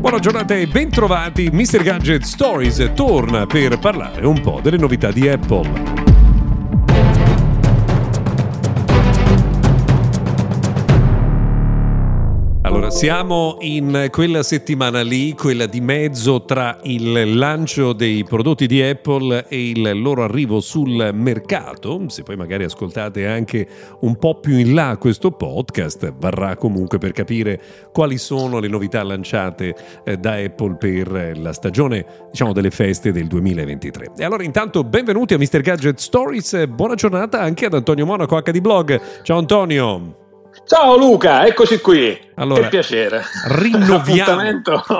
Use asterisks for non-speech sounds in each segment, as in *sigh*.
Buona giornata e bentrovati. Mr. Gadget Stories torna per parlare un po' delle novità di Apple. Siamo in quella settimana lì, quella di mezzo tra il lancio dei prodotti di Apple e il loro arrivo sul mercato. Se poi magari ascoltate anche un po' più in là questo podcast, varrà comunque per capire quali sono le novità lanciate eh, da Apple per la stagione, diciamo, delle feste del 2023. E allora intanto benvenuti a Mr. Gadget Stories, buona giornata anche ad Antonio Monaco HD Blog. Ciao Antonio! Ciao Luca, eccoci qui. Allora, che piacere. Rinnoviamo,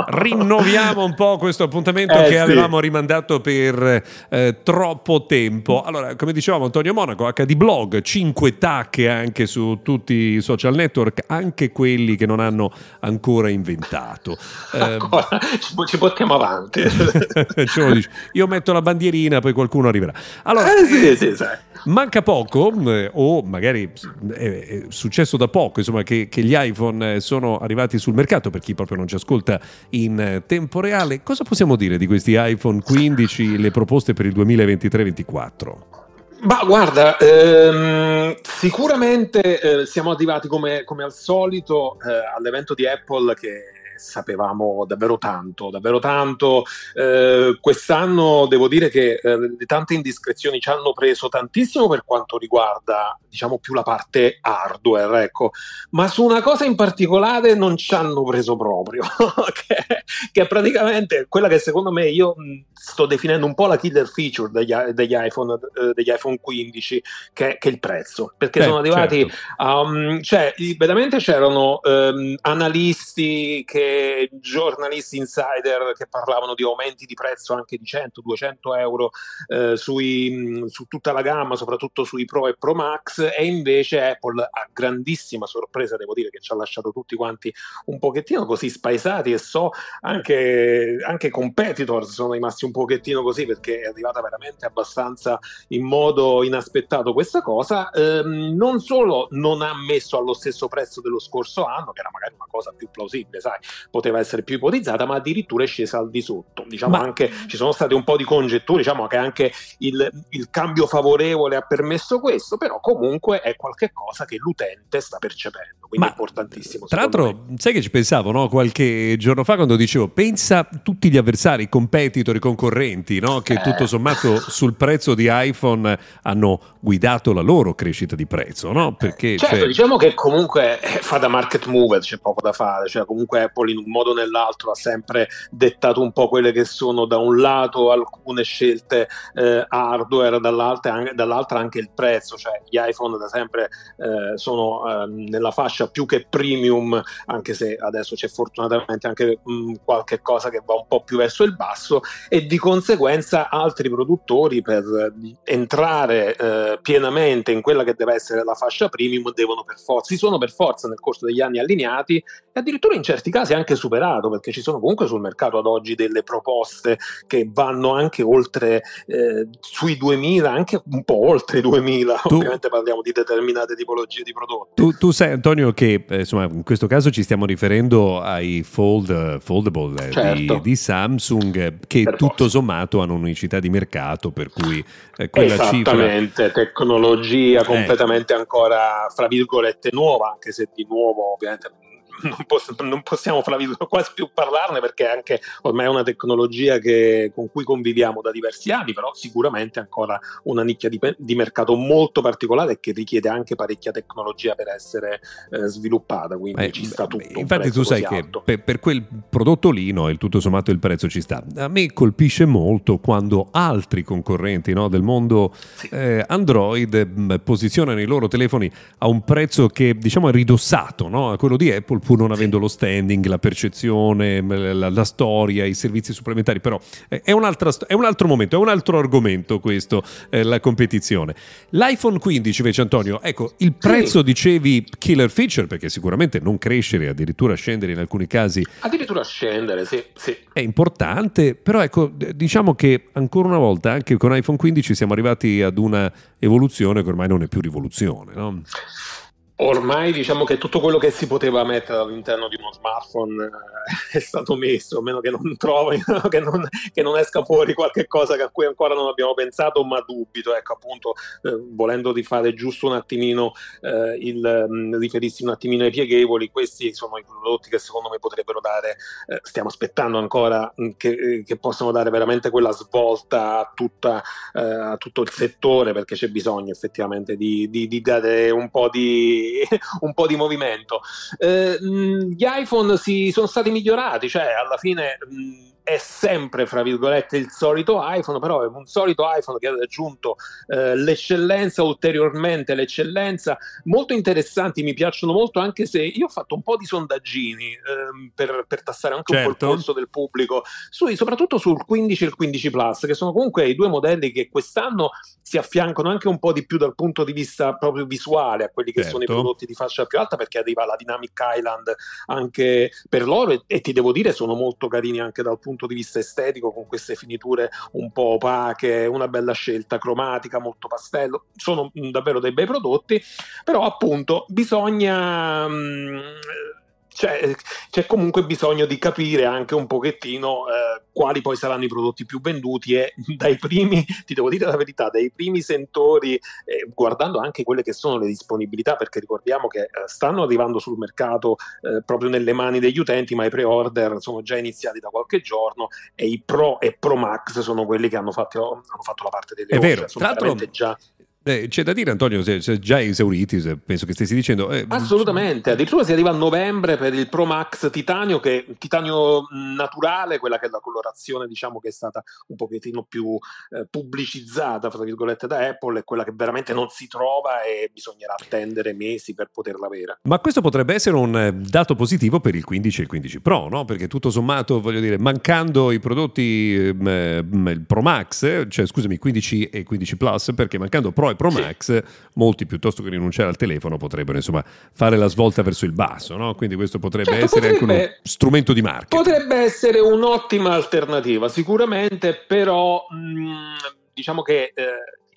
rinnoviamo un po' questo appuntamento Eh, che sì. avevamo rimandato per eh, troppo tempo. Allora, come dicevamo Antonio Monaco, HD Blog, 5 tacche anche su tutti i social network, anche quelli che non hanno ancora inventato. *laughs* Eh, Ancora, ci, ci portiamo avanti. *laughs* Io metto la bandierina, poi qualcuno arriverà. Allora, Eh, sì, sì, sai. Manca poco, eh, o magari è, è successo da poco, insomma, che, che gli iPhone eh, sono arrivati sul mercato per chi proprio non ci ascolta in eh, tempo reale. Cosa possiamo dire di questi iPhone 15, le proposte per il 2023-24? Ma guarda, ehm, sicuramente eh, siamo arrivati come, come al solito eh, all'evento di Apple che sapevamo davvero tanto, davvero tanto. Eh, quest'anno devo dire che eh, tante indiscrezioni ci hanno preso tantissimo per quanto riguarda, diciamo, più la parte hardware, ecco. Ma su una cosa in particolare non ci hanno preso proprio, *laughs* che, che è praticamente quella che secondo me io sto definendo un po' la killer feature degli, degli iPhone, eh, degli iPhone 15, che, che è il prezzo. Perché Eh, sono arrivati certo. Um, cioè, veramente c'erano ehm, analisti, che, giornalisti insider che parlavano di aumenti di prezzo anche di 100-200 euro eh, sui, su tutta la gamma, soprattutto sui Pro e Pro Max, e invece Apple, a grandissima sorpresa, devo dire che ci ha lasciato tutti quanti un pochettino così spaesati e so anche, anche competitors sono rimasti un pochettino così perché è arrivata veramente abbastanza in modo inaspettato questa cosa, ehm, non solo non ha messo allo stesso prezzo dello scorso anno, che era magari una cosa più plausibile, sai, poteva essere più ipotizzata, ma addirittura è scesa al di sotto. Diciamo Ma- anche, ci sono state un po' di congetture, diciamo che anche il, il cambio favorevole ha permesso questo, però comunque è qualcosa che l'utente sta percependo, quindi Ma, è importantissimo. Tra l'altro, sai che ci pensavo no? qualche giorno fa quando dicevo pensa a tutti gli avversari, i competitor, i concorrenti, no? che Eh. tutto sommato sul prezzo di iPhone hanno guidato la loro crescita di prezzo, no? Perché Certo, cioè, diciamo che comunque eh, fa da market mover, c'è poco da fare, cioè comunque Apple in un modo o nell'altro ha sempre dettato un po' quelle che sono da un lato alcune scelte eh, hardware, dall'altra anche, dall'altra anche il prezzo, cioè gli iPhone da sempre eh, sono eh, nella fascia più che premium, anche se adesso c'è fortunatamente anche mh, qualche cosa che va un po' più verso il basso e di conseguenza altri produttori per eh, entrare eh, pienamente in quella che deve essere la fascia premium devono per forza, si sono per forza nel corso degli anni allineati e addirittura in certi casi anche superato perché ci sono comunque sul mercato ad oggi delle proposte che vanno anche oltre eh, sui 2000, anche un po' oltre i 2000, Tu- ovviamente parliamo di determinate tipologie di prodotti. Tu, tu sai Antonio che eh, insomma, in questo caso ci stiamo riferendo ai fold, eh, foldable eh, di, Certo. di Samsung eh, che Per tutto forza. sommato hanno unicità di mercato per cui eh, quella cifra Esattamente, tecnologia Eh. completamente ancora, fra virgolette, nuova, anche se di nuovo ovviamente non, poss- non possiamo quasi più parlarne perché anche ormai è una tecnologia che, con cui conviviamo da diversi anni, però sicuramente ancora una nicchia di, di mercato molto particolare che richiede anche parecchia tecnologia per essere eh, sviluppata, quindi eh, ci sta tutto. Infatti tu sai che per, per, quel prodotto lì, no, il tutto sommato il prezzo ci sta. A me colpisce molto quando altri concorrenti no, del mondo sì. eh, Android mh, posizionano i loro telefoni a un prezzo che diciamo è ridossato no, a quello di Apple pur non avendo lo standing, la percezione, la, la storia, i servizi supplementari, però eh, è, un è, un altro momento, è un altro argomento questo, eh, la competizione. L'iPhone 15 invece Antonio, ecco, il prezzo sì. dicevi killer feature perché sicuramente non crescere, addirittura scendere in alcuni casi. Addirittura scendere, sì, sì. È importante, però ecco, diciamo che ancora una volta anche con iPhone 15 siamo arrivati ad una evoluzione che ormai non è più rivoluzione, no? Ormai diciamo che tutto quello che si poteva mettere all'interno di uno smartphone eh, *laughs* è stato messo, a meno che non trovi, *laughs* che non, che non esca fuori qualche cosa a cui ancora non abbiamo pensato, ma dubito, ecco appunto, eh, volendo rifare giusto un attimino eh, il mh, mm, riferirsi un attimino ai pieghevoli, questi sono i prodotti che secondo me potrebbero dare, eh, stiamo aspettando ancora mh, mm, che, che, possano dare veramente quella svolta a, tutta, eh, a, tutto il settore, perché c'è bisogno effettivamente di, di, di dare un po' di *laughs* un po' di movimento. Eh, gli iPhone si sono stati migliorati, cioè alla fine mh, è sempre, fra virgolette, il solito iPhone, però è un solito iPhone che ha raggiunto eh, l'eccellenza, ulteriormente l'eccellenza. Molto interessanti, mi piacciono molto, anche se io ho fatto un po' di sondaggini ehm, per, per, tassare anche certo. un po' il polso certo. del pubblico, sui, soprattutto sul 15 e il 15 Plus, che sono comunque i due modelli che quest'anno si affiancano anche un po' di più dal punto di vista proprio visuale a quelli che certo. sono i certo. prodotti di fascia più alta, perché arriva la Dynamic Island anche per loro e, e ti devo dire sono molto carini anche dal punto punto di vista estetico, con queste finiture un po' opache, una bella scelta cromatica, molto pastello, sono davvero dei bei prodotti, però appunto bisogna... Mh, c'è, c'è, comunque bisogno di capire anche un pochettino eh, quali poi saranno i prodotti più venduti e *laughs* dai primi, ti devo dire la verità, dai primi sentori, eh, guardando anche quelle che sono le disponibilità, perché ricordiamo che eh, stanno arrivando sul mercato eh, proprio nelle mani degli utenti, ma i pre-order sono già iniziati da qualche giorno e i Pro e Pro Max sono quelli che hanno fatto, hanno fatto la parte delle È vero, tra l'altro già eh, c'è da dire, Antonio, se, se già esauriti, se penso che stessi dicendo. Eh, Assolutamente, addirittura si arriva a novembre per il Pro Max Titanio, che titanio naturale, quella che è la colorazione, diciamo, che è stata un pochettino più eh, pubblicizzata, fra virgolette, da Apple, è quella che veramente non si trova e bisognerà attendere mesi per poterla avere. Ma questo potrebbe essere un eh, dato positivo per il 15 e il 15 Pro, no? Perché tutto sommato, voglio dire, mancando i prodotti ehm, il Pro Max, cioè scusami, 15 e 15 Plus, perché mancando Pro e Pro Max, sì. molti piuttosto che rinunciare al telefono potrebbero insomma fare la svolta verso il basso, no? quindi questo potrebbe certo, essere potrebbe, anche uno strumento di marketing. Potrebbe essere un'ottima alternativa, sicuramente, però mh, mm, diciamo che... Eh,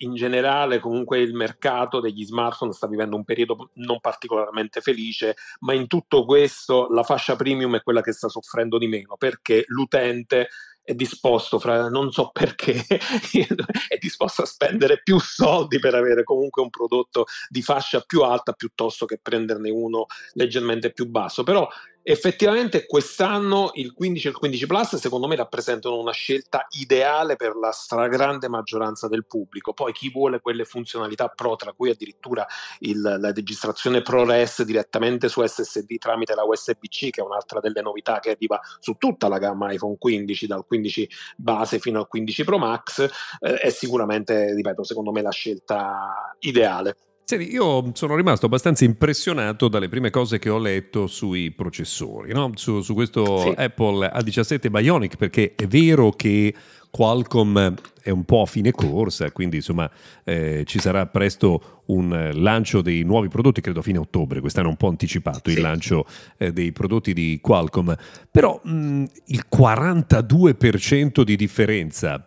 in generale comunque il mercato degli smartphone sta vivendo un periodo non particolarmente felice, ma in tutto questo la fascia premium è quella che sta soffrendo di meno perché l'utente è disposto, fra, non so perché, *laughs* è disposto a spendere più soldi per avere comunque un prodotto di fascia più alta piuttosto che prenderne uno leggermente più basso. Però effettivamente quest'anno il 15 e il 15 Plus secondo me rappresentano una scelta ideale per la stragrande maggioranza del pubblico. Poi chi vuole quelle funzionalità Pro, tra cui addirittura il, la registrazione ProRes direttamente su SSD tramite la USB-C, che è un'altra delle novità che arriva su tutta la gamma iPhone 15, dal 15 base fino al 15 Pro Max, eh, è sicuramente, ripeto, secondo me la scelta ideale. Senti, io sono rimasto abbastanza impressionato dalle prime cose che ho letto sui processori, no? su, su, questo sì. Apple A17 Bionic, perché è vero che Qualcomm è un po' a fine corsa, quindi insomma eh, ci sarà presto un lancio dei nuovi prodotti, credo a fine ottobre, quest'anno è un po' anticipato sì. il lancio eh, dei prodotti di Qualcomm, però mh, il 42% di differenza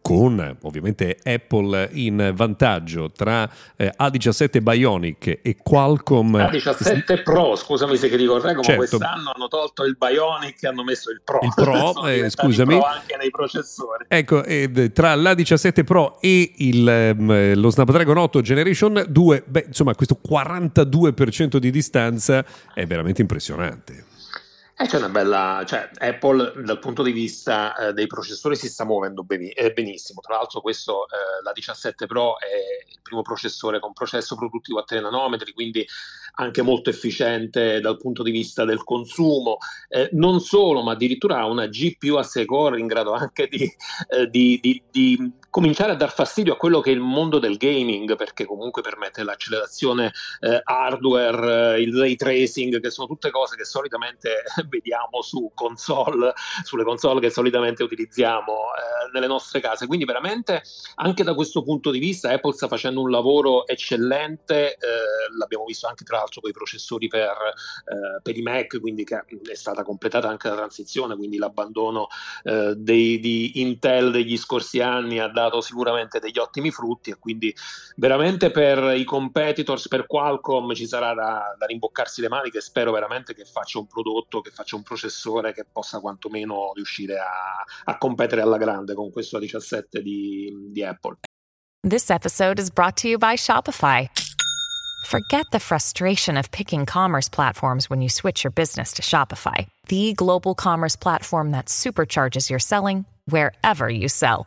con ovviamente Apple in vantaggio tra eh, A17 Bionic e Qualcomm A17 Pro, scusami se ti ricordo, certo. quest'anno hanno tolto il Bionic e hanno messo il Pro. Il Pro, *laughs* eh, scusami. Pro anche nei processori. Ecco, eh, tra l'A17 Pro e il, ehm, lo Snapdragon 8 Generation 2, beh, insomma, questo 42% di distanza è veramente impressionante. Eh, c'è una bella, cioè, Apple dal punto di vista eh, dei processori si sta muovendo beni- eh, benissimo. Tra l'altro, questo, eh, la 17 Pro è il primo processore con processo produttivo a 3 nanometri, quindi anche molto efficiente dal punto di vista del consumo. Eh, non solo, ma addirittura ha una GPU a 6 core in grado anche di, eh, di, di, di cominciare a dar fastidio a quello che è il mondo del gaming, perché comunque permette l'accelerazione eh, hardware, eh, il ray tracing, che sono tutte cose che solitamente *laughs* vediamo su console, sulle console che solitamente utilizziamo eh, nelle nostre case. Quindi veramente anche da questo punto di vista Apple sta facendo un lavoro eccellente, eh, l'abbiamo visto anche tra l'altro con i processori per, eh, per, i Mac, quindi che è stata completata anche la transizione, quindi l'abbandono eh, dei, di Intel degli scorsi anni ha dato dato sicuramente degli ottimi frutti e quindi veramente per i competitors, per Qualcomm ci sarà da, da rimboccarsi le maniche, spero veramente che faccia un prodotto, che faccia un processore che possa quantomeno riuscire a, a competere alla grande con questo A17 di, di Apple. This episode is brought to you by Shopify. Forget the frustration of picking commerce platforms when you switch your business to Shopify, the global commerce platform that supercharges your selling wherever you sell.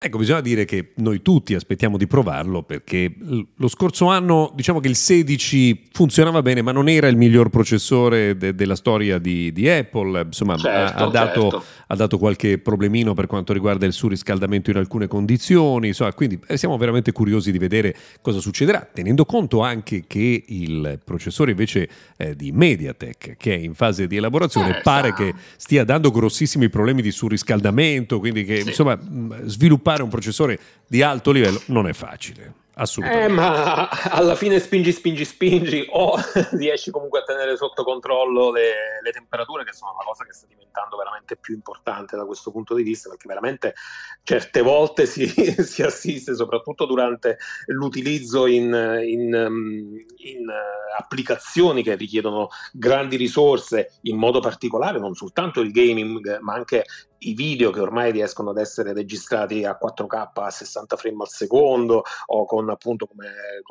Ecco, bisogna dire che noi tutti aspettiamo di provarlo perché lo scorso anno diciamo che il 16 funzionava bene ma non era il miglior processore de- della storia di, di Apple, insomma certo, ha, ha, dato, certo. ha, dato, qualche problemino per quanto riguarda il surriscaldamento in alcune condizioni, insomma, quindi eh, siamo veramente curiosi di vedere cosa succederà, tenendo conto anche che il processore invece eh, di MediaTek che è in fase di elaborazione eh, pare sa. che stia dando grossissimi problemi di surriscaldamento, quindi che sì. insomma sviluppare sviluppare un processore di alto livello non è facile. Assolutamente. Eh, ma alla fine spingi, spingi, spingi o *laughs* riesci comunque a tenere sotto controllo le, le, temperature, che sono una cosa che sta diventando veramente più importante da questo punto di vista, perché veramente certe volte si, *laughs* si assiste, soprattutto durante l'utilizzo in, in, in, applicazioni che richiedono grandi risorse, in modo particolare non soltanto il gaming, ma anche i video che ormai riescono ad essere registrati a 4K a 60 frame al secondo o con appunto come,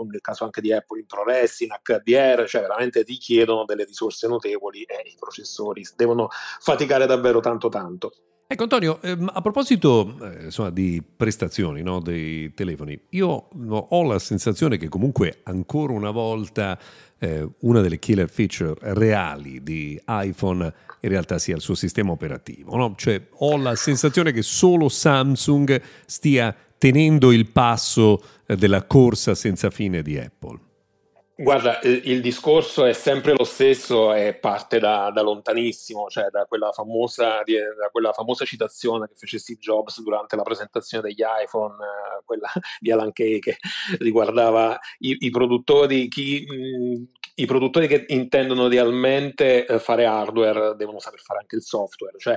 nel caso anche di Apple in ProRes, in HDR, cioè veramente richiedono delle risorse notevoli e i processori devono faticare davvero tanto tanto. Ecco Antonio, ehm, a proposito eh, insomma, di prestazioni no, dei telefoni, io ho la sensazione che comunque ancora una volta eh, una delle killer feature reali di iPhone in realtà sia il suo sistema operativo. No? Cioè, ho la sensazione che solo Samsung stia tenendo il passo eh, della corsa senza fine di Apple. Guarda, il, discorso è sempre lo stesso e parte da, da lontanissimo, cioè da quella, famosa, da quella, famosa, citazione che fece Steve Jobs durante la presentazione degli iPhone, eh, quella *laughs* di Alan Kay, che riguardava i, i produttori, chi, mh, i produttori che intendono realmente eh, fare hardware devono saper fare anche il software, cioè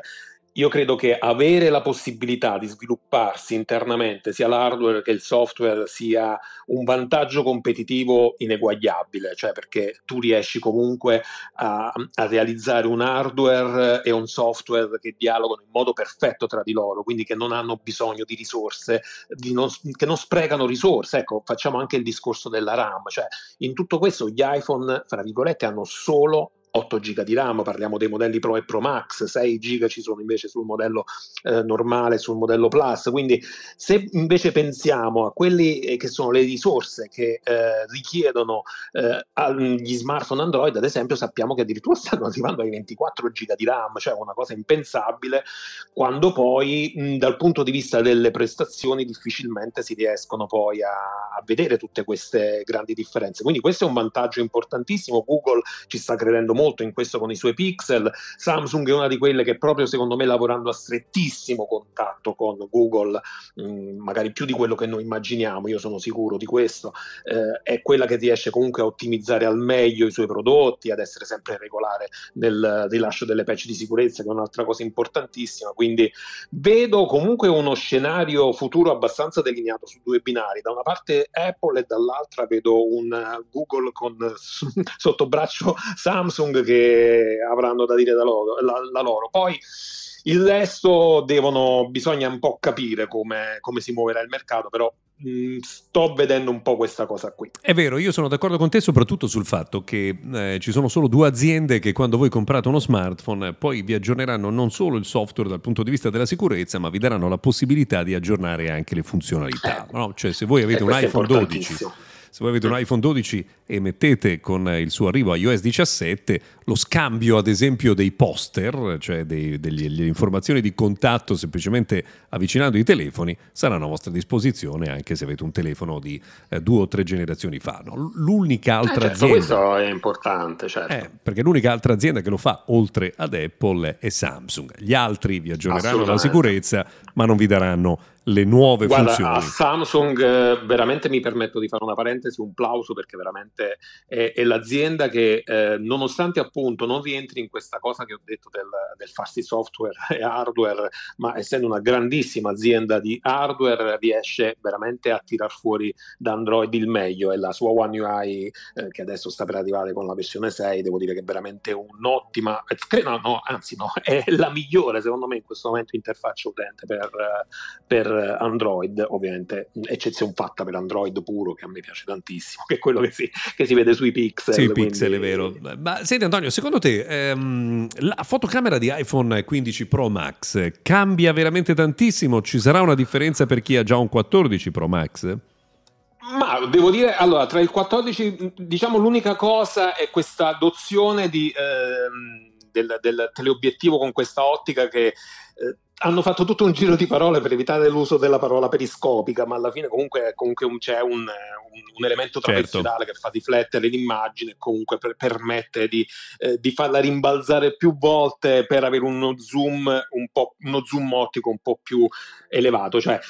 io credo che avere la possibilità di svilupparsi internamente sia l'hardware che il software sia un vantaggio competitivo ineguagliabile, cioè perché tu riesci comunque a, a realizzare un hardware e un software che dialogano in modo perfetto tra di loro, quindi che non hanno bisogno di risorse, di non, che non sprecano risorse. Ecco, facciamo anche il discorso della RAM, cioè in tutto questo gli iPhone, fra virgolette, hanno solo 8 GB di RAM, parliamo dei modelli Pro e Pro Max, 6 GB ci sono invece sul modello eh, normale, sul modello Plus, quindi se invece pensiamo a quelli eh, che sono le risorse che eh, richiedono eh, gli smartphone Android, ad esempio sappiamo che addirittura *laughs* stanno arrivando ai 24 GB di RAM, cioè una cosa impensabile, quando poi mh, dal punto di vista delle prestazioni difficilmente si riescono poi a, a vedere tutte queste grandi differenze. Quindi questo è un vantaggio importantissimo, Google ci sta credendo in questo con i suoi pixel. Samsung è una di quelle che proprio secondo me lavorando a strettissimo contatto con Google, mh, mm, magari più di quello che noi immaginiamo, io sono sicuro di questo, eh, è quella che riesce comunque a ottimizzare al meglio i suoi prodotti, ad essere sempre regolare nel rilascio delle patch di sicurezza, che è un'altra cosa importantissima. Quindi vedo comunque uno scenario futuro abbastanza delineato su due binari. Da una parte Apple e dall'altra vedo un Google con *laughs* sotto braccio Samsung che avranno da dire da loro, la, la loro. Poi il resto devono, bisogna un po' capire come, come si muoverà il mercato, però Mm, sto vedendo un po' questa cosa qui. È vero, io sono d'accordo con te soprattutto sul fatto che eh, ci sono solo due aziende che quando voi comprate uno smartphone poi vi aggiorneranno non solo il software dal punto di vista della sicurezza, ma vi daranno la possibilità di aggiornare anche le funzionalità. Eh, no? Cioè se voi avete un iPhone 12 se voi avete un iPhone 12 e mettete con il suo arrivo a iOS 17 lo scambio ad esempio dei poster, cioè dei, delle informazioni di contatto semplicemente avvicinando i telefoni, saranno a vostra disposizione anche se avete un telefono di eh, due o tre generazioni fa. No? L'unica eh, altra eh, certo, azienda... Questo è importante, certo. Eh, perché l'unica altra azienda che lo fa oltre ad Apple è Samsung. Gli altri vi aggiorneranno la sicurezza ma non vi daranno le nuove Guarda, funzioni. A Samsung eh, veramente mi permetto di fare una parentesi, un plauso perché veramente è, è l'azienda che eh, nonostante appunto non rientri in questa cosa che ho detto del, del fasti software *laughs* e hardware, ma essendo una grandissima azienda di hardware riesce veramente a tirar fuori da Android il meglio e la sua One UI eh, che adesso sta per arrivare con la versione 6, devo dire che è veramente un'ottima, eh, no, no, anzi no, *laughs* è la migliore secondo me in questo momento interfaccia utente per, per Android, ovviamente, eccezione fatta per Android puro, che a me piace tantissimo, *laughs* che è quello che si, che si vede sui pixel. Sì, quindi... pixel, è vero. Ma senti Antonio, secondo te ehm, la fotocamera di iPhone 15 Pro Max cambia veramente tantissimo? Ci sarà una differenza per chi ha già un 14 Pro Max? Ma devo dire, allora, tra il 14, diciamo l'unica cosa è questa adozione di, ehm, del, del, teleobiettivo con questa ottica che eh, hanno fatto tutto un giro di parole per evitare l'uso della parola periscopica, ma alla fine comunque, comunque un, c'è un, un, un elemento trapezoidale certo. che fa riflettere l'immagine e comunque per, permette di, eh, di, farla rimbalzare più volte per avere uno zoom, un po', uno zoom ottico un po' più elevato. Cioè,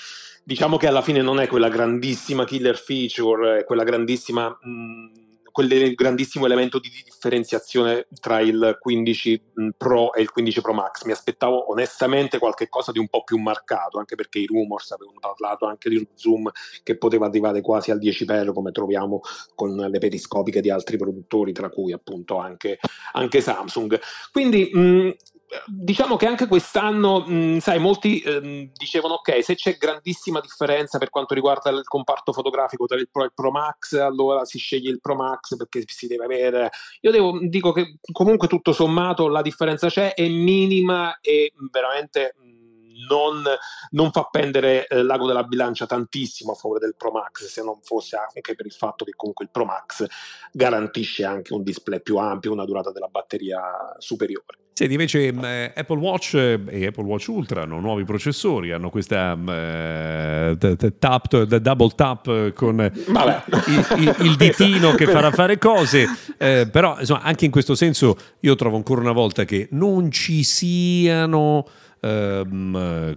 diciamo che alla fine non è quella grandissima killer feature, quella grandissima... Mh, quel grandissimo elemento di differenziazione tra il 15 Pro e il 15 Pro Max. Mi aspettavo onestamente qualcosa di un po' più marcato, anche perché i rumors avevano parlato anche di un zoom che poteva arrivare quasi al 10 x come troviamo con le periscopiche di altri produttori, tra cui appunto anche, anche Samsung. Quindi mh, diciamo che anche quest'anno, mh, sai, molti ehm, dicevano ok, se c'è grandissima differenza per quanto riguarda il comparto fotografico tra il Pro e il Pro Max, allora si sceglie il Pro Max perché si deve avere. Io devo, dico che comunque tutto sommato la differenza c'è, è minima e veramente non, non fa pendere eh, l'ago della bilancia tantissimo a favore del Pro Max, se non fosse anche per il fatto che comunque il Pro Max garantisce anche un display più ampio, una durata della batteria superiore. Senti, invece eh, Apple Watch e Apple Watch Ultra hanno nuovi processori, hanno questa eh, tap, double tap con il, il, il, ditino che farà fare cose, eh, però insomma, anche in questo senso io trovo ancora una volta che non ci siano ehm,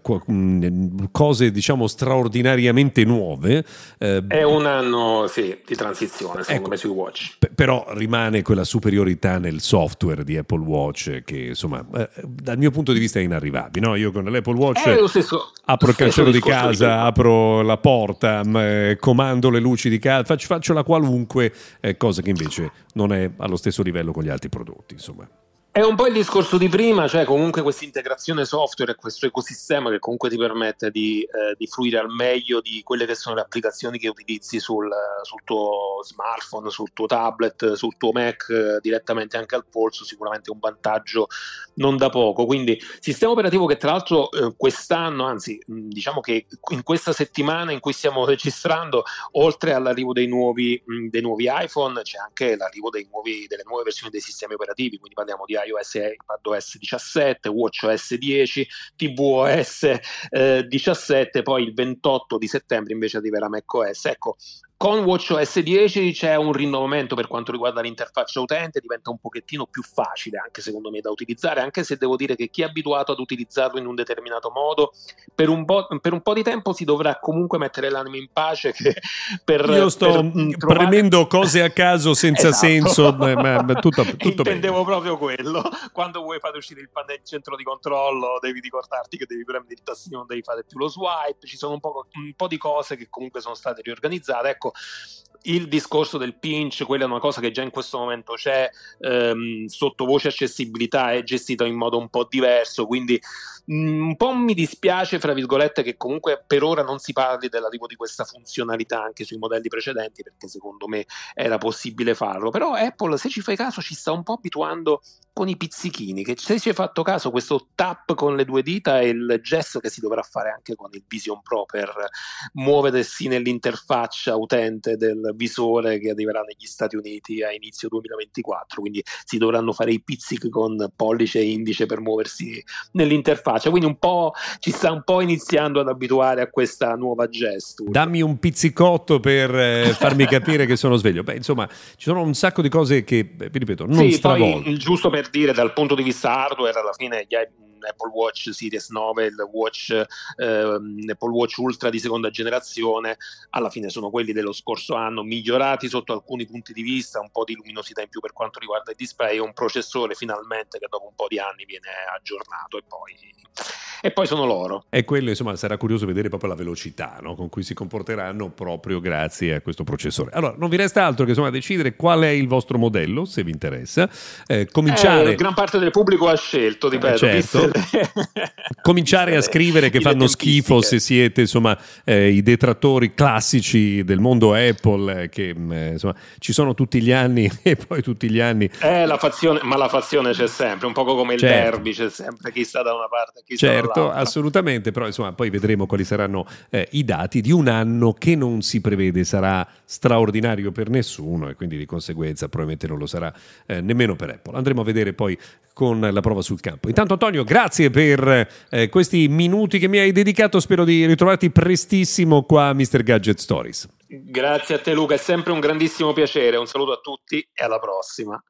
cose diciamo straordinariamente nuove. Eh, È un anno sì, di transizione secondo ecco, me sui watch. P- però rimane quella superiorità nel software di Apple Watch che insomma eh, dal mio punto di vista è inarrivabile. No? Io con l'Apple Watch stesso, apro il cancello di casa, di apro la porta, eh, comando le luci di casa, faccio, faccio la qualunque eh, cosa che invece non è allo stesso livello con gli altri prodotti. Insomma. È un po' il discorso di prima, cioè comunque questa integrazione software e questo ecosistema che comunque ti permette di, eh, di, fruire al meglio di quelle che sono le applicazioni che utilizzi sul, sul tuo smartphone, sul tuo tablet, sul tuo Mac eh, direttamente anche al polso, sicuramente un vantaggio non da poco. Quindi sistema operativo che tra l'altro eh, quest'anno, anzi diciamo che in questa settimana in cui stiamo *laughs* registrando, oltre all'arrivo dei nuovi, mh, dei nuovi iPhone, c'è anche l'arrivo nuovi, delle nuove versioni dei sistemi operativi, quindi parliamo di iOS e iPadOS 17, WatchOS 10, tvOS eh, 17, poi il 28 di settembre invece arriverà macOS. Ecco, Con WatchOS 10 c'è un rinnovamento per quanto riguarda l'interfaccia utente, diventa un pochettino più facile anche secondo me da utilizzare, anche se devo dire che chi è abituato ad utilizzarlo in un determinato modo, per un po', per un po di tempo si dovrà comunque mettere l'anima in pace. *laughs* per, Io sto per trovare... premendo cose a caso senza esatto. senso, ma, ma tutto, tutto Intendevo bene. proprio quello. Quando vuoi fare uscire il pannello centro di controllo, devi ricordarti che devi premere il tastino, non devi fare più lo swipe, ci sono un po', un po' di cose che comunque sono state riorganizzate. Ecco, il discorso del pinch, quella è una cosa che già in questo momento c'è, ehm, sotto voce accessibilità è gestita in modo un po' diverso, quindi mh, mm, un po' mi dispiace, fra virgolette, che comunque per ora non si parli dell'arrivo di questa funzionalità anche sui modelli precedenti, perché secondo me era possibile farlo, però Apple, se ci fai caso, ci sta un po' abituando con i pizzichini, che se ci hai fatto caso questo tap con le due dita è il gesto che si dovrà fare anche con il Vision Pro per muoversi nell'interfaccia utente del visore che arriverà negli Stati Uniti a inizio 2024, quindi si dovranno fare i pizzichi con pollice e indice per muoversi nell'interfaccia, quindi un po' ci sta un po' iniziando ad abituare a questa nuova gesto. Dammi un pizzicotto per eh, farmi capire che sono sveglio. Beh, insomma, ci sono un sacco di cose che, vi ripeto, non sì, stravolgono. giusto per dire dal punto di vista hardware, alla fine gli Apple Watch Series 9, il Watch, eh, Apple Watch Ultra di seconda generazione, alla fine sono quelli dello scorso anno, migliorati sotto alcuni punti di vista, un po' di luminosità in più per quanto riguarda il display, un processore finalmente che dopo un po' di anni viene aggiornato e poi e poi sono loro. E quello, insomma, sarà curioso vedere proprio la velocità no? con cui si comporteranno proprio grazie a questo processore. Allora, non vi resta altro che insomma decidere qual è il vostro modello, se vi interessa. Eh, cominciare... Eh, gran parte del pubblico ha scelto, ripeto. Eh, certo. *laughs* cominciare a scrivere che fanno schifo se siete, insomma, eh, i detrattori classici del mondo Apple, eh, che mm, eh, insomma, ci sono tutti gli anni *laughs* e poi tutti gli anni... la fazione, ma la fazione c'è sempre, un po' come il certo. derby, c'è sempre chi sta da una parte e chi certo. sta dall'altra certo, assolutamente, però insomma poi vedremo quali saranno eh, i dati di un anno che non si prevede sarà straordinario per nessuno e quindi di conseguenza probabilmente non lo sarà eh, nemmeno per Apple. Andremo a vedere poi con la prova sul campo. Intanto Antonio, grazie per eh, questi minuti che mi hai dedicato, spero di ritrovarti prestissimo qua a Mr. Gadget Stories. Grazie a te Luca, è sempre un grandissimo piacere, un saluto a tutti e alla prossima.